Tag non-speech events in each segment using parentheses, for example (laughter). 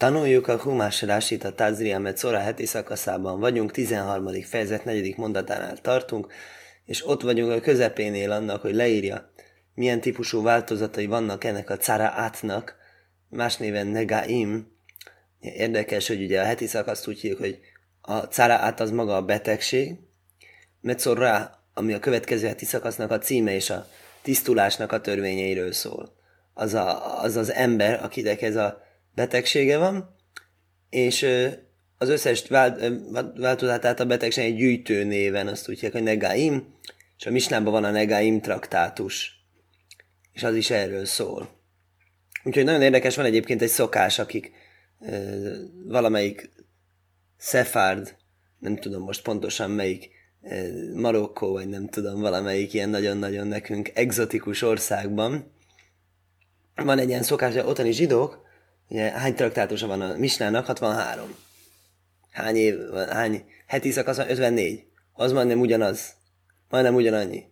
Tanuljuk a Humás Rásit a Tázria Metzora heti szakaszában. Vagyunk 13. fejezet 4. mondatánál tartunk, és ott vagyunk a közepénél annak, hogy leírja, milyen típusú változatai vannak ennek a cara átnak, más néven negaim. Érdekes, hogy ugye a heti szakaszt úgy hívjuk, hogy a cara át az maga a betegség, Metzora, ami a következő heti szakasznak a címe és a tisztulásnak a törvényeiről szól. Az a, az, az ember, akinek ez a betegsége van, és az összes változatát a betegség egy gyűjtő néven, azt úgy hívják, hogy Negaim, és a Misnában van a Negaim traktátus, és az is erről szól. Úgyhogy nagyon érdekes, van egyébként egy szokás, akik valamelyik Szefárd, nem tudom most pontosan melyik, Marokkó, vagy nem tudom, valamelyik ilyen nagyon-nagyon nekünk egzotikus országban, van egy ilyen szokás, hogy otthoni zsidók, Ugye, hány traktátusa van a Misnának? 63. Hány év, hány heti szakasz van? 54. Az majdnem ugyanaz. Majdnem ugyanannyi.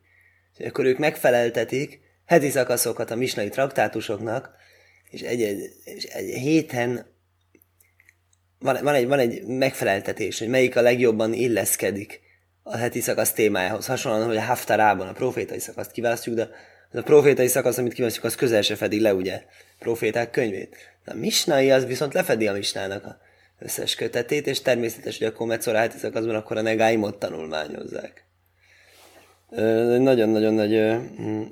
És akkor ők megfeleltetik heti szakaszokat a misnai traktátusoknak, és egy, egy, és egy héten van, van, egy, van egy megfeleltetés, hogy melyik a legjobban illeszkedik a heti szakasz témájához. Hasonlóan, hogy a Haftarában a profétai szakaszt kiválasztjuk, de az a profétai szakasz, amit kiválasztjuk, az közel se fedi le, ugye, proféták könyvét. A misnai az viszont lefedi a misnának a összes kötetét, és természetes, hogy akkor Metzora heti szakaszban akkor a negáimot tanulmányozzák. Nagyon-nagyon nagy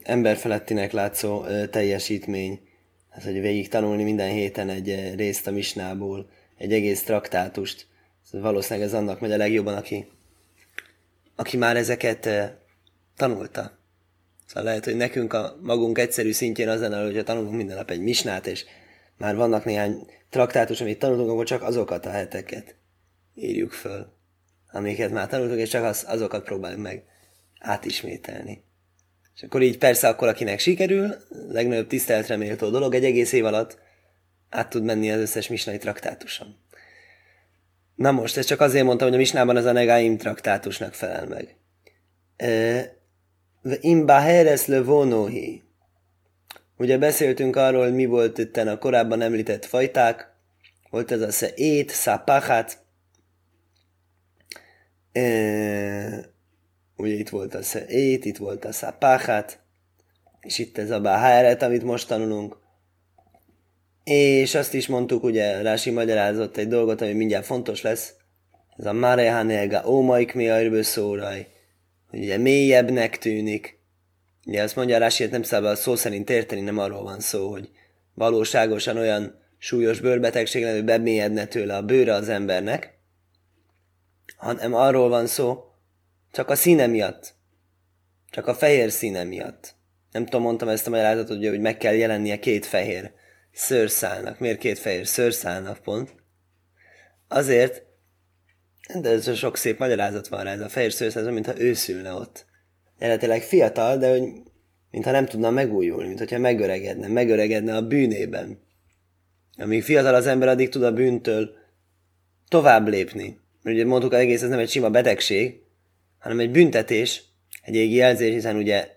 emberfelettinek látszó teljesítmény, az, hogy végig tanulni minden héten egy részt a misnából, egy egész traktátust. Valószínűleg ez annak megy a legjobban, aki, aki már ezeket tanulta. Szóval lehet, hogy nekünk a magunk egyszerű szintjén az lenne, hogyha tanulunk minden nap egy misnát, és már vannak néhány traktátus, amit tanultunk, akkor csak azokat a heteket írjuk föl, amiket már tanultunk, és csak az, azokat próbáljuk meg átismételni. És akkor így persze akkor, akinek sikerül, legnagyobb tiszteletre méltó dolog, egy egész év alatt át tud menni az összes misnai traktátuson. Na most, ezt csak azért mondtam, hogy a misnában az a negáim traktátusnak felel meg. Imba heres levonóhi. Ugye beszéltünk arról, hogy mi volt itt a korábban említett fajták. Volt ez a szeét, szápáhát. E, ugye itt volt a szeét, itt volt a szápáhát. És itt ez a báháret, amit most tanulunk. És azt is mondtuk, ugye Rási magyarázott egy dolgot, ami mindjárt fontos lesz. Ez a Marehanega Ómaik mi a szóraj hogy ugye mélyebbnek tűnik. Ugye azt mondja Rási, nem szabad szó szerint érteni, nem arról van szó, hogy valóságosan olyan súlyos bőrbetegség lenne, hogy bemélyedne tőle a bőre az embernek, hanem arról van szó, csak a színe miatt. Csak a fehér színe miatt. Nem tudom, mondtam ezt a magyarázatot, hogy meg kell jelennie két fehér szőrszálnak. Miért két fehér szőrszálnak pont? Azért, de ez sok szép magyarázat van rá, ez a fehér szőrszál, ez mintha őszülne ott. Eredetileg fiatal, de hogy mintha nem tudna megújulni, mint hogyha megöregedne, megöregedne a bűnében. Amíg fiatal az ember, addig tud a bűntől tovább lépni. Mert ugye mondtuk, az egész ez nem egy sima betegség, hanem egy büntetés, egy égi jelzés, hiszen ugye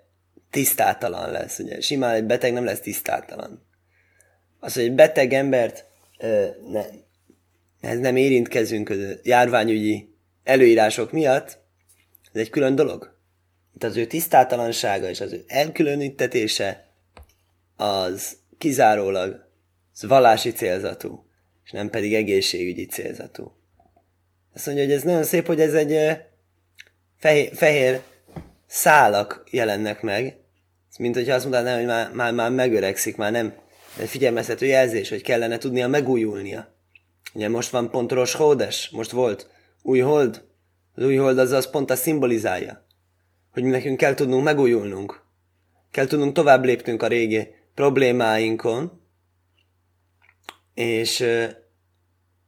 tisztátalan lesz. Ugye simán egy beteg nem lesz tisztátalan. Az, hogy egy beteg embert ö, ne, ez nem érintkezünk a járványügyi előírások miatt, ez egy külön dolog. Itt az ő tisztátalansága és az ő elkülönítetése az kizárólag az vallási célzatú, és nem pedig egészségügyi célzatú. Azt mondja, hogy ez nagyon szép, hogy ez egy fehér, fehér szálak jelennek meg, mint hogyha azt mondaná, hogy már, már, már megöregszik, már nem figyelmeztető jelzés, hogy kellene tudnia megújulnia. Ugye most van pont Rosh Hódes, most volt új hold. Az új hold az, az pont a szimbolizálja, hogy nekünk kell tudnunk megújulnunk. Kell tudnunk tovább lépnünk a régi problémáinkon, és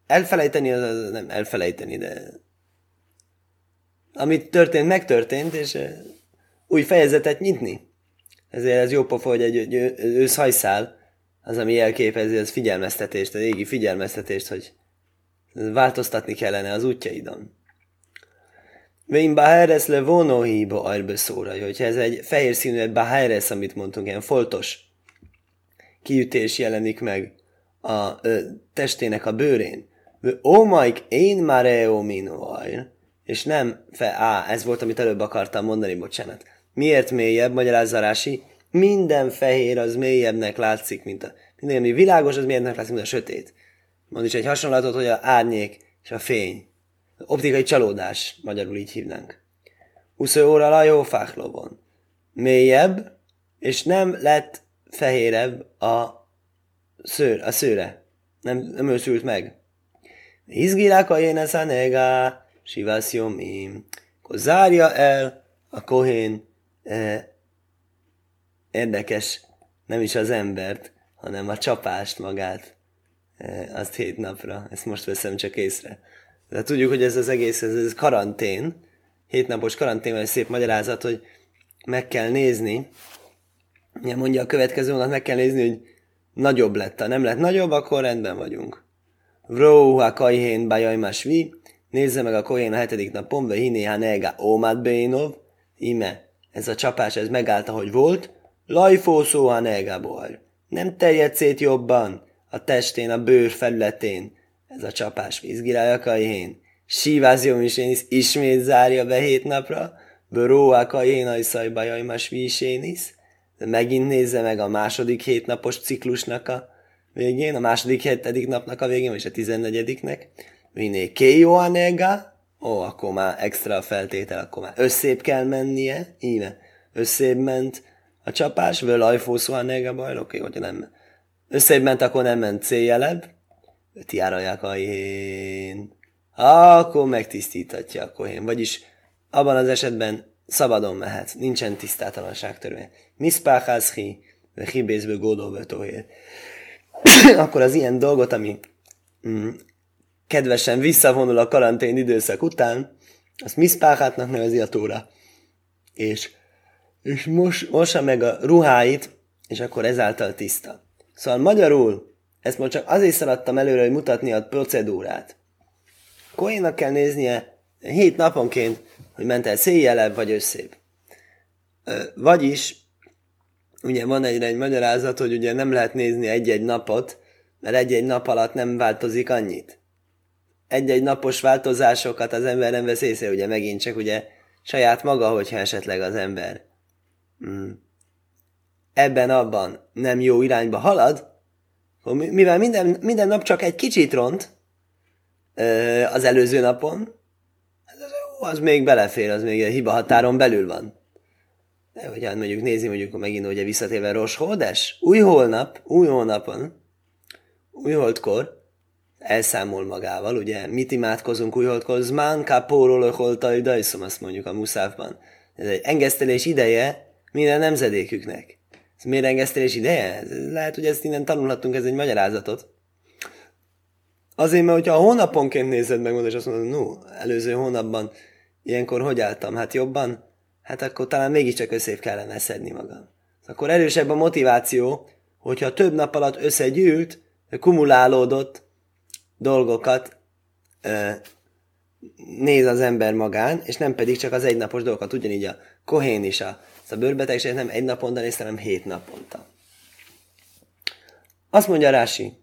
elfelejteni, az, nem elfelejteni, de amit történt, megtörtént, és új fejezetet nyitni. Ezért ez jó pofa, hogy egy, egy őszhajszál, az, ami elképezi az figyelmeztetést, a régi figyelmeztetést, hogy változtatni kellene az útjaidon. Vén Baheres le vonóhíba arbe szóra, hogyha ez egy fehér színű Baheres, amit mondtunk, ilyen foltos kiütés jelenik meg a ö, testének a bőrén. Ómaik én már eominoajr. És nem fe, á, ez volt, amit előbb akartam mondani, bocsánat. Miért mélyebb, magyarázza Rási? Minden fehér az mélyebbnek látszik, mint a... Minden, ami világos, az mélyebbnek látszik, mint a sötét. Mond is egy hasonlatot, hogy a árnyék és a fény. Optikai csalódás, magyarul így hívnánk. 20 óra lajó fáklóban. Mélyebb, és nem lett fehérebb a szőr, a szőre. Nem, nem őszült meg. Izgirák a jéneszanega, sivász jomim. Akkor zárja el a kohén eh, érdekes, nem is az embert, hanem a csapást magát, eh, azt hét napra. Ezt most veszem csak észre. De tudjuk, hogy ez az egész, ez, ez karantén, hétnapos karantén, egy szép magyarázat, hogy meg kell nézni, Ja, mondja a következő vonat, meg kell nézni, hogy nagyobb lett. Ha nem lett nagyobb, akkor rendben vagyunk. Vróha kajhén bajajmas vi, nézze meg a kohén a hetedik napon, ve hiné ha nega ómát bénov, ime, ez a csapás, ez megállt, ahogy volt, lajfó szó ha nega boj. Nem terjed szét jobban. A testén, a bőr felületén, ez a csapás vízgirája kajhén. Sívázjom is én is ismét zárja be hét napra, Bróa kajhén ajszaj bajajmas vi is. Is, megint nézze meg a második hétnapos ciklusnak a végén, a második hetedik napnak a végén, és a tizennegyediknek, minél kéjó a nega, ó, akkor már extra feltétel, akkor már összép kell mennie, íme, összép ment a csapás, völ ajfószó a nega baj, oké, hogyha nem összép ment, akkor nem ment céljelebb, tiárolják a én. Akkor megtisztítatja a kohén. Vagyis abban az esetben szabadon mehet, nincsen tisztátalanság törvény. Miszpáhászhi, de hibészből gódolbetóhér. (coughs) Akkor az ilyen dolgot, ami mm, kedvesen visszavonul a karantén időszak után, azt miszpáhátnak nevezi a tóra. És, és mos, mossa meg a ruháit, és akkor ezáltal tiszta. Szóval magyarul, ezt most csak azért szaladtam előre, hogy mutatni a procedúrát. Koénak kell néznie hét naponként, hogy ment el széjjelebb vagy összébb. Vagyis, ugye van egyre egy magyarázat, hogy ugye nem lehet nézni egy-egy napot, mert egy-egy nap alatt nem változik annyit. Egy-egy napos változásokat az ember nem vesz észre, ugye megint csak ugye saját maga, hogyha esetleg az ember. Ebben-abban nem jó irányba halad, mivel minden, minden nap csak egy kicsit ront az előző napon, az még belefér, az még a hiba határon belül van. De hogyha hát mondjuk nézni, mondjuk megint ugye visszatérve Ros Hódes, új holnap, új hónapon, új holdkor, elszámol magával, ugye mit imádkozunk új holdkor, zmán kápóról holtai dajszom, azt mondjuk a muszávban. Ez egy engesztelés ideje minden nemzedéküknek. Ez miért engesztelés ideje? Lehet, hogy ezt innen tanulhatunk, ez egy magyarázatot. Azért, mert hogyha a hónaponként nézed meg, és azt mondod, no, előző hónapban Ilyenkor hogy álltam? Hát jobban? Hát akkor talán mégiscsak összép kellene szedni magam. Akkor erősebb a motiváció, hogyha több nap alatt összegyűlt, kumulálódott dolgokat ö, néz az ember magán, és nem pedig csak az egynapos dolgokat, ugyanígy a kohén is, a, a bőrbetegség nem egy naponta nézte, hanem hét naponta. Azt mondja Rási,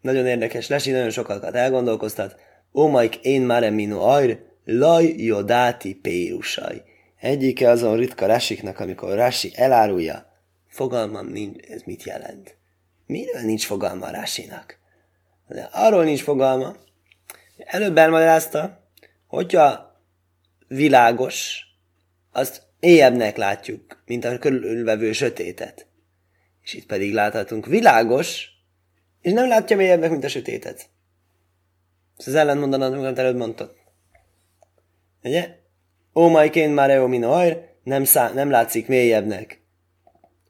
nagyon érdekes, Rási nagyon sokat elgondolkoztat, ó, Mike, én már minu ajr, Laj jodáti pérusaj. Egyike azon ritka rásiknak, amikor Rási elárulja, fogalmam nincs, ez mit jelent. Miről nincs fogalma a Rásinak? De arról nincs fogalma. Előbb elmagyarázta, hogyha világos, azt élyebbnek látjuk, mint a körülvevő sötétet. És itt pedig láthatunk világos, és nem látja mélyebbnek, mint a sötétet. Ez az ellentmondanat, amit előbb mondtad. Ugye? Ó, majként már jó min nem, szá- nem látszik mélyebbnek,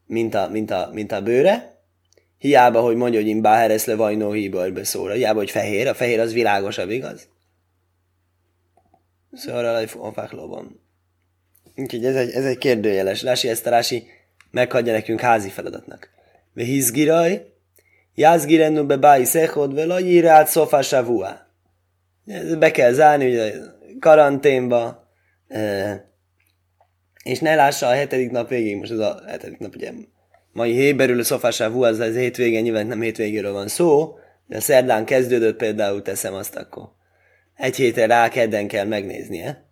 mint a, mint a, mint a bőre. Hiába, hogy mondja, hogy én báheres le vajnó híbörbe szóra. Hiába, hogy fehér. A fehér az világosabb, igaz? Szóval a fáklóban. Úgyhogy ez egy, ez egy kérdőjeles. Lási ezt a Rási meghagyja nekünk házi feladatnak. Ve hizgiraj, jászgirennu be bái szechod, ve lajírát szofásávúá. Be kell zárni, ugye karanténba, és ne lássa a hetedik nap végig, most ez a hetedik nap ugye mai héberül szofásávú, az ez hétvégén, nyilván nem hétvégéről van szó, de a szerdán kezdődött például, teszem azt akkor. Egy hétre rá kedden kell megnéznie.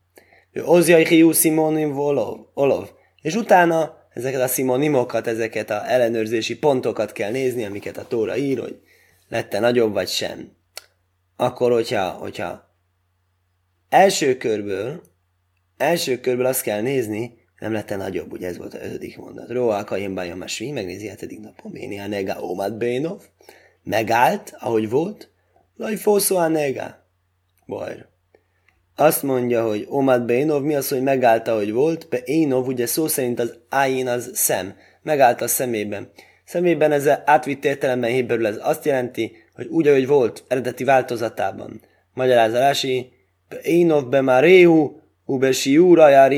Ozjai Hiú Simonim Olov, Olov. És utána ezeket a szimonimokat, ezeket a ellenőrzési pontokat kell nézni, amiket a Tóra ír, hogy lette nagyobb vagy sem. Akkor, hogyha, hogyha első körből, első körből azt kell nézni, nem lett nagyobb, ugye ez volt az ötödik mondat. Roa kaim bajom a megnézi hetedik napon, Béni a nega omad bénov, megállt, ahogy volt, laj a nega. Bajr. Azt mondja, hogy omad bénov, mi az, hogy megállt, ahogy volt, be énov, ugye szó szerint az ájén az szem, megállt a szemében. Szemében ez átvitt értelemben héberül ez azt jelenti, hogy úgy, ahogy volt, eredeti változatában. Magyarázalási, be énov be már réhu, ube siúra jár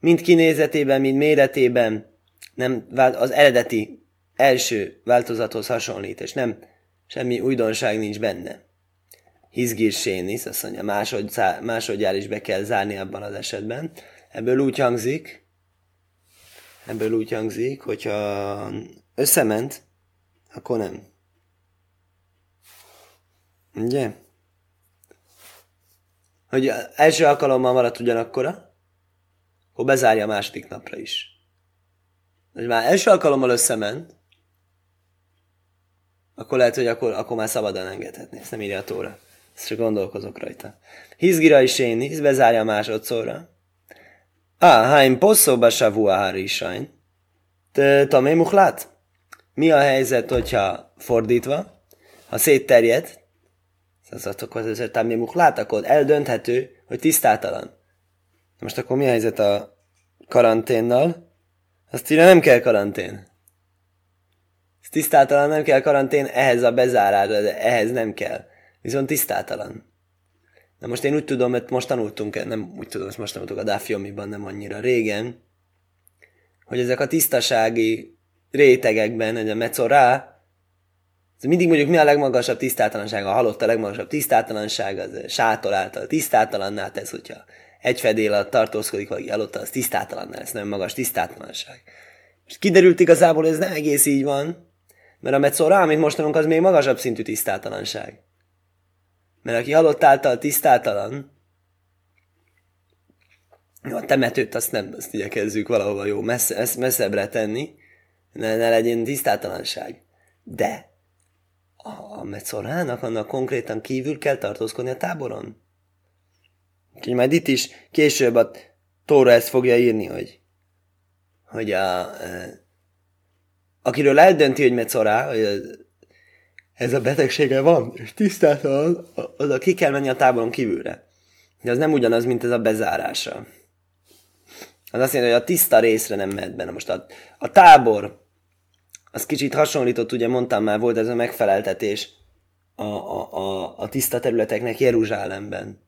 mind kinézetében, mind méretében nem az eredeti első változathoz hasonlít, és nem semmi újdonság nincs benne. Hizgír sénisz, azt mondja, másod, másodjára is be kell zárni abban az esetben. Ebből úgy hangzik, ebből úgy hangzik, hogyha összement, akkor nem. Ugye? Hogy első alkalommal maradt ugyanakkora, akkor bezárja a második napra is. Hogy már első alkalommal összement, akkor lehet, hogy akkor, akkor már szabadon engedhetni. Ezt nem írja a tóra. Ezt csak gondolkozok rajta. Hizgira is én, hisz bezárja másodszorra. Ah, hány posszóba savua hárisain. Tamé muhlát? Mi a helyzet, hogyha fordítva, ha szétterjed, az az tamé muhlát, akkor eldönthető, hogy tisztátalan. Most akkor mi a helyzet a karanténnal? Azt írja, nem kell karantén. Ez tisztátalan nem kell karantén, ehhez a bezárásra, de ehhez nem kell. Viszont tisztátalan. Na most én úgy tudom, mert most tanultunk, nem úgy tudom, most tanultuk a Dafiomiban nem annyira régen, hogy ezek a tisztasági rétegekben, egy a mecorá, mindig mondjuk mi a legmagasabb tisztátalanság, a halott a legmagasabb tisztátalanság, az sátor által tisztátalanná tesz, hogyha egy fedél alatt tartózkodik valaki elotta, az tisztátalan, ez nem magas tisztátalanság. És kiderült igazából, hogy ez nem egész így van, mert a metzora, amit most tanulunk, az még magasabb szintű tisztátalanság. Mert aki halott által tisztátalan, a temetőt azt nem, azt igyekezzük valahova jó messze, messzebbre tenni, ne, ne legyen tisztátalanság. De a metszorának annak konkrétan kívül kell tartózkodni a táboron. Úgyhogy majd itt is később a Tóra ezt fogja írni, hogy, hogy a, e, akiről eldönti, hogy mecorá, hogy ez a betegsége van, és tisztáltan, az a ki kell menni a táboron kívülre. De az nem ugyanaz, mint ez a bezárása. Az azt jelenti, hogy a tiszta részre nem mehet benne. Most a, a tábor, az kicsit hasonlított, ugye mondtam már, volt ez a megfeleltetés a, a, a, a tiszta területeknek Jeruzsálemben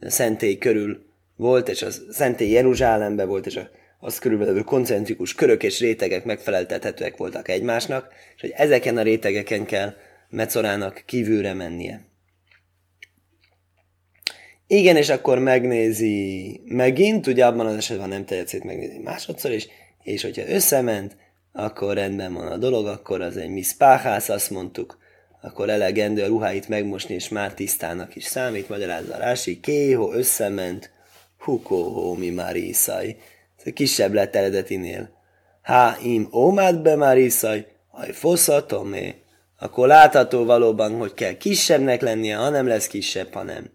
a szentély körül volt, és a szentély Jeruzsálemben volt, és a, az körülbelül koncentrikus körök és rétegek megfeleltethetőek voltak egymásnak, és hogy ezeken a rétegeken kell Mecorának kívülre mennie. Igen, és akkor megnézi megint, ugye abban az esetben nem tetszett megnézi másodszor is, és hogyha összement, akkor rendben van a dolog, akkor az egy miszpáhász, azt mondtuk, akkor elegendő a ruháit megmosni, és már tisztának is számít, magyarázza Rási, kého összement, hukóhó mi már iszaj. Kisebb lett eredetinél. Há, im ómád be már iszaj, aj foszatomé. Akkor látható valóban, hogy kell kisebbnek lennie, ha nem lesz kisebb, hanem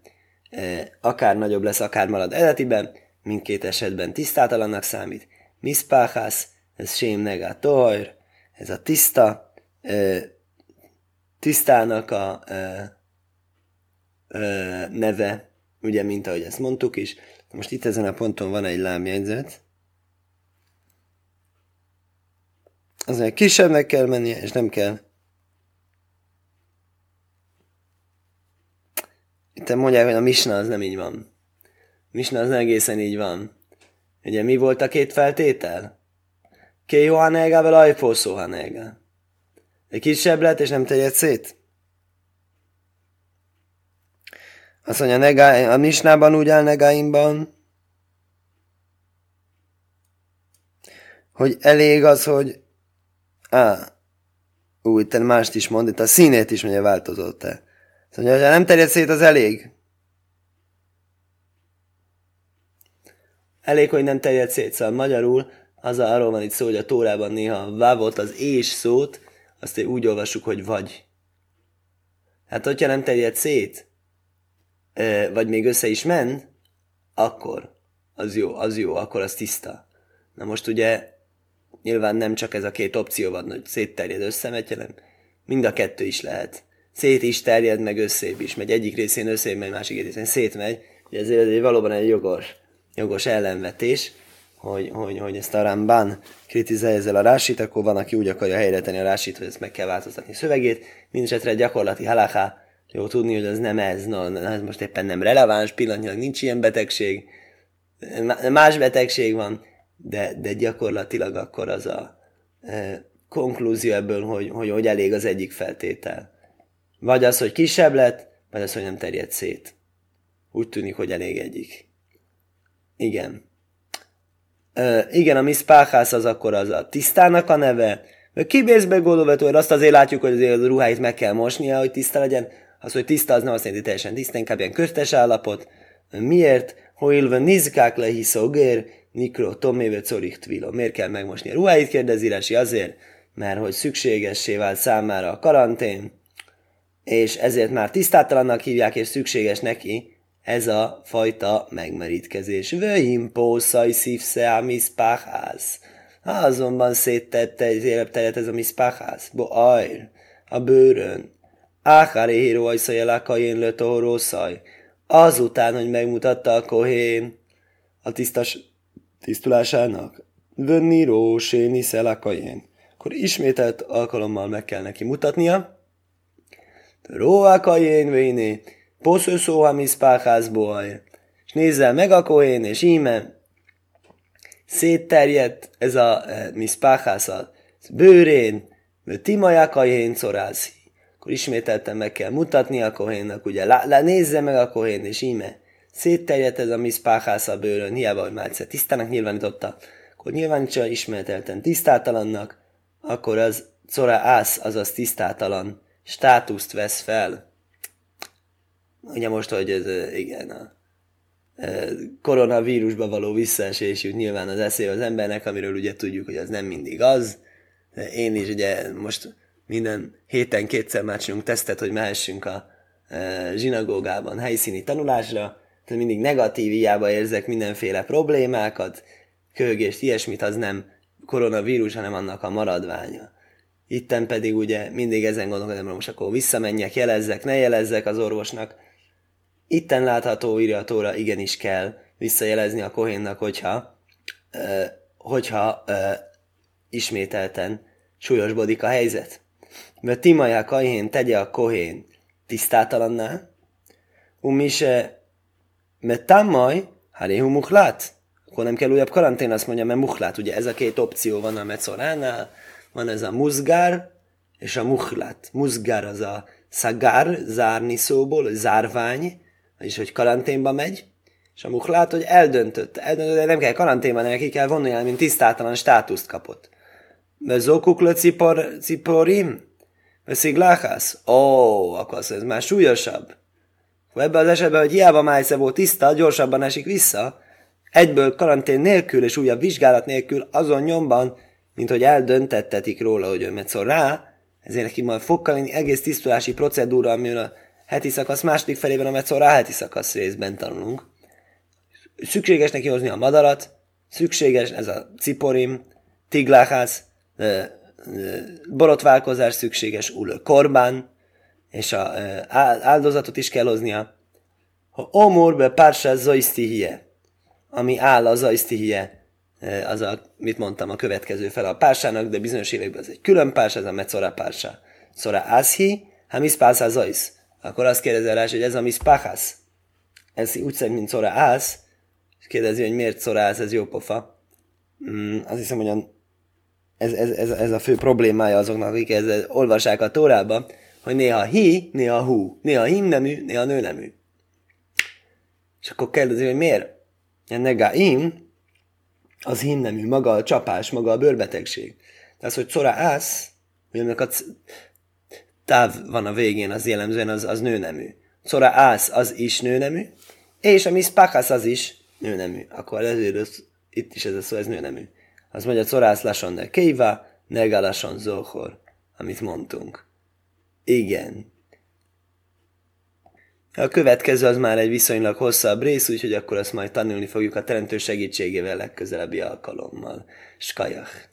e, akár nagyobb lesz, akár marad eredetiben, mindkét esetben tisztátalannak számít. Miszpáhász, ez sém negá ez a tiszta, e, tisztának a ö, ö, neve, ugye, mint ahogy ezt mondtuk is. Most itt ezen a ponton van egy lámjegyzet. Azért kisebbnek kell mennie, és nem kell. Itt mondják, hogy a misna az nem így van. A misna az nem egészen így van. Ugye mi volt a két feltétel? Kéhohanega, vagy ajfószóhanega. Egy kisebb lett, és nem terjed szét? Azt mondja, negá, a Misnában úgy áll negáimban, hogy elég az, hogy á, ú, itt mást is mond, itt a színét is mondja változott-e. Szóval, ha nem terjed szét, az elég. Elég, hogy nem terjed szét. Szóval magyarul az arról van itt szó, hogy a Tórában néha a vávot, az és szót, azt úgy olvassuk, hogy vagy. Hát, hogyha nem terjed szét, vagy még össze is men, akkor az jó, az jó, akkor az tiszta. Na most ugye nyilván nem csak ez a két opció van, hogy szétterjed, összemegy, hanem mind a kettő is lehet. Szét is terjed, meg összébb is megy. Egyik részén összébb megy, másik részén szétmegy. Ezért ez egy valóban egy jogos, jogos ellenvetés, hogy, hogy, hogy ezt a Ramban kritizálja ezzel a rásit, akkor van, aki úgy akarja helyre tenni a rásit, hogy ezt meg kell változtatni szövegét. Mindenesetre gyakorlati halaká, jó tudni, hogy az nem ez, no, ez most éppen nem releváns, pillanatnyilag nincs ilyen betegség, más betegség van, de, de gyakorlatilag akkor az a e, konklúzió ebből, hogy, hogy hogy elég az egyik feltétel. Vagy az, hogy kisebb lett, vagy az, hogy nem terjed szét. Úgy tűnik, hogy elég egyik. Igen. E, igen, a miszpáhász az akkor az a tisztának a neve, kibészbe gondolvetően azt azért látjuk, hogy azért a ruháit meg kell mosnia, hogy tiszta legyen. Az, hogy tiszta, az nem azt jelenti teljesen tiszta, inkább ilyen köztes állapot. Miért? Hoilve nizkák lehi nikro toméve corik tvilo. Miért kell megmosni a ruháit, kérdezi Resi, azért, mert hogy szükségessé vált számára a karantén, és ezért már tisztátalannak hívják, és szükséges neki ez a fajta megmerítkezés. Vöjim pószaj szívsze a miszpáház. Ha azonban széttette egy életteret ez a miszpáház, bo ajr, a bőrön. Áhári híró ajszaj elakajén lötóró szaj azután, hogy megmutatta a kohén a tisztas tisztulásának, vönni róséni szelakajén, akkor ismételt alkalommal meg kell neki mutatnia, Róakajén véné, poszöszó hamiszpáhászból, és nézzel meg a kohén, és íme. Szétterjedt ez a e, miszpáhász a bőrén, timajakajén szorázi akkor ismételten meg kell mutatni a kohénnak, ugye? Lá, lá, nézze meg a kohén, és íme, szétterjedt ez a miszpáhász a bőrön, hiába, hogy már tisztának nyilvánította, akkor nyilvánítsa ismételten tisztátalannak, akkor az cora ász, azaz tisztátalan státuszt vesz fel. Ugye most, hogy ez, igen, a koronavírusba való visszaesés jut nyilván az eszébe az embernek, amiről ugye tudjuk, hogy az nem mindig az. Én is ugye most minden héten kétszer már csinálunk tesztet, hogy mehessünk a e, zsinagógában helyszíni tanulásra, tehát mindig negatív hiába érzek mindenféle problémákat, köhögést, ilyesmit, az nem koronavírus, hanem annak a maradványa. Itten pedig ugye mindig ezen gondolkodom, most akkor visszamenjek, jelezzek, ne jelezzek az orvosnak. Itten látható írja a tóra, igenis kell visszajelezni a kohénnak, hogyha, e, hogyha e, ismételten súlyosbodik a helyzet mert timaja kajhén tegye a kohén tisztátalanná, umise mert tamaj, haréhu muhlát, akkor nem kell újabb karantén, azt mondja, mert muhlát, ugye ez a két opció van a mecoránál, van ez a muzgár és a muhlát. Muzgár az a szagár, zárni szóból, zárvány, vagyis hogy karanténba megy, és a muhlát, hogy eldöntött, eldöntött, de nem kell karanténba, hanem ki kell vonni el, mint tisztátalan státuszt kapott. Mert zokuk le cipor, ciporim, veszik láhász? Ó, akkor az ez már súlyosabb. Ebben az esetben, hogy hiába májsze volt tiszta, gyorsabban esik vissza, egyből karantén nélkül és újabb vizsgálat nélkül azon nyomban, mint hogy eldöntettetik róla, hogy ő metszor rá, ezért neki majd fog egész tisztulási procedúra, amiről a heti szakasz második felében a metszor rá heti szakasz részben tanulunk. Szükséges neki hozni a madarat, szükséges ez a ciporim, tigláhász, borotválkozás szükséges, ul korbán, és a áldozatot is kell hoznia. Ha omor be pársa zajsztihie, ami áll a zajsztihie, az a, mit mondtam, a következő fel a pársának, de bizonyos években ez egy külön pársa, ez a mecora pársa. Szora ászhi, ha miszpászá zajsz. Akkor azt kérdezi rá, hogy ez a miszpáhász. Ez úgy szerint, mint szora ász, és kérdezi, hogy miért szora ász, ez jó pofa. Mm, azt hiszem, hogy a ez, ez, ez, ez a fő problémája azoknak, akik ezzel olvassák a tórába, hogy néha hi, néha hu, néha him nemű, néha nő nemű. És akkor kérdezi, hogy miért? Nega im, az himnemű, maga a csapás, maga a bőrbetegség. Tehát, hogy cora ász, hogy a táv van a végén, az jellemzően az, az nőnemű. Cora ász az is nőnemű, és a miszpákász az is nőnemű. Akkor ezért az, itt is ez a szó, ez nőnemű. Az mondja, corász lason de kéva, negalason zohor, amit mondtunk. Igen. A következő az már egy viszonylag hosszabb rész, úgyhogy akkor azt majd tanulni fogjuk a teremtő segítségével legközelebbi alkalommal. Skajach!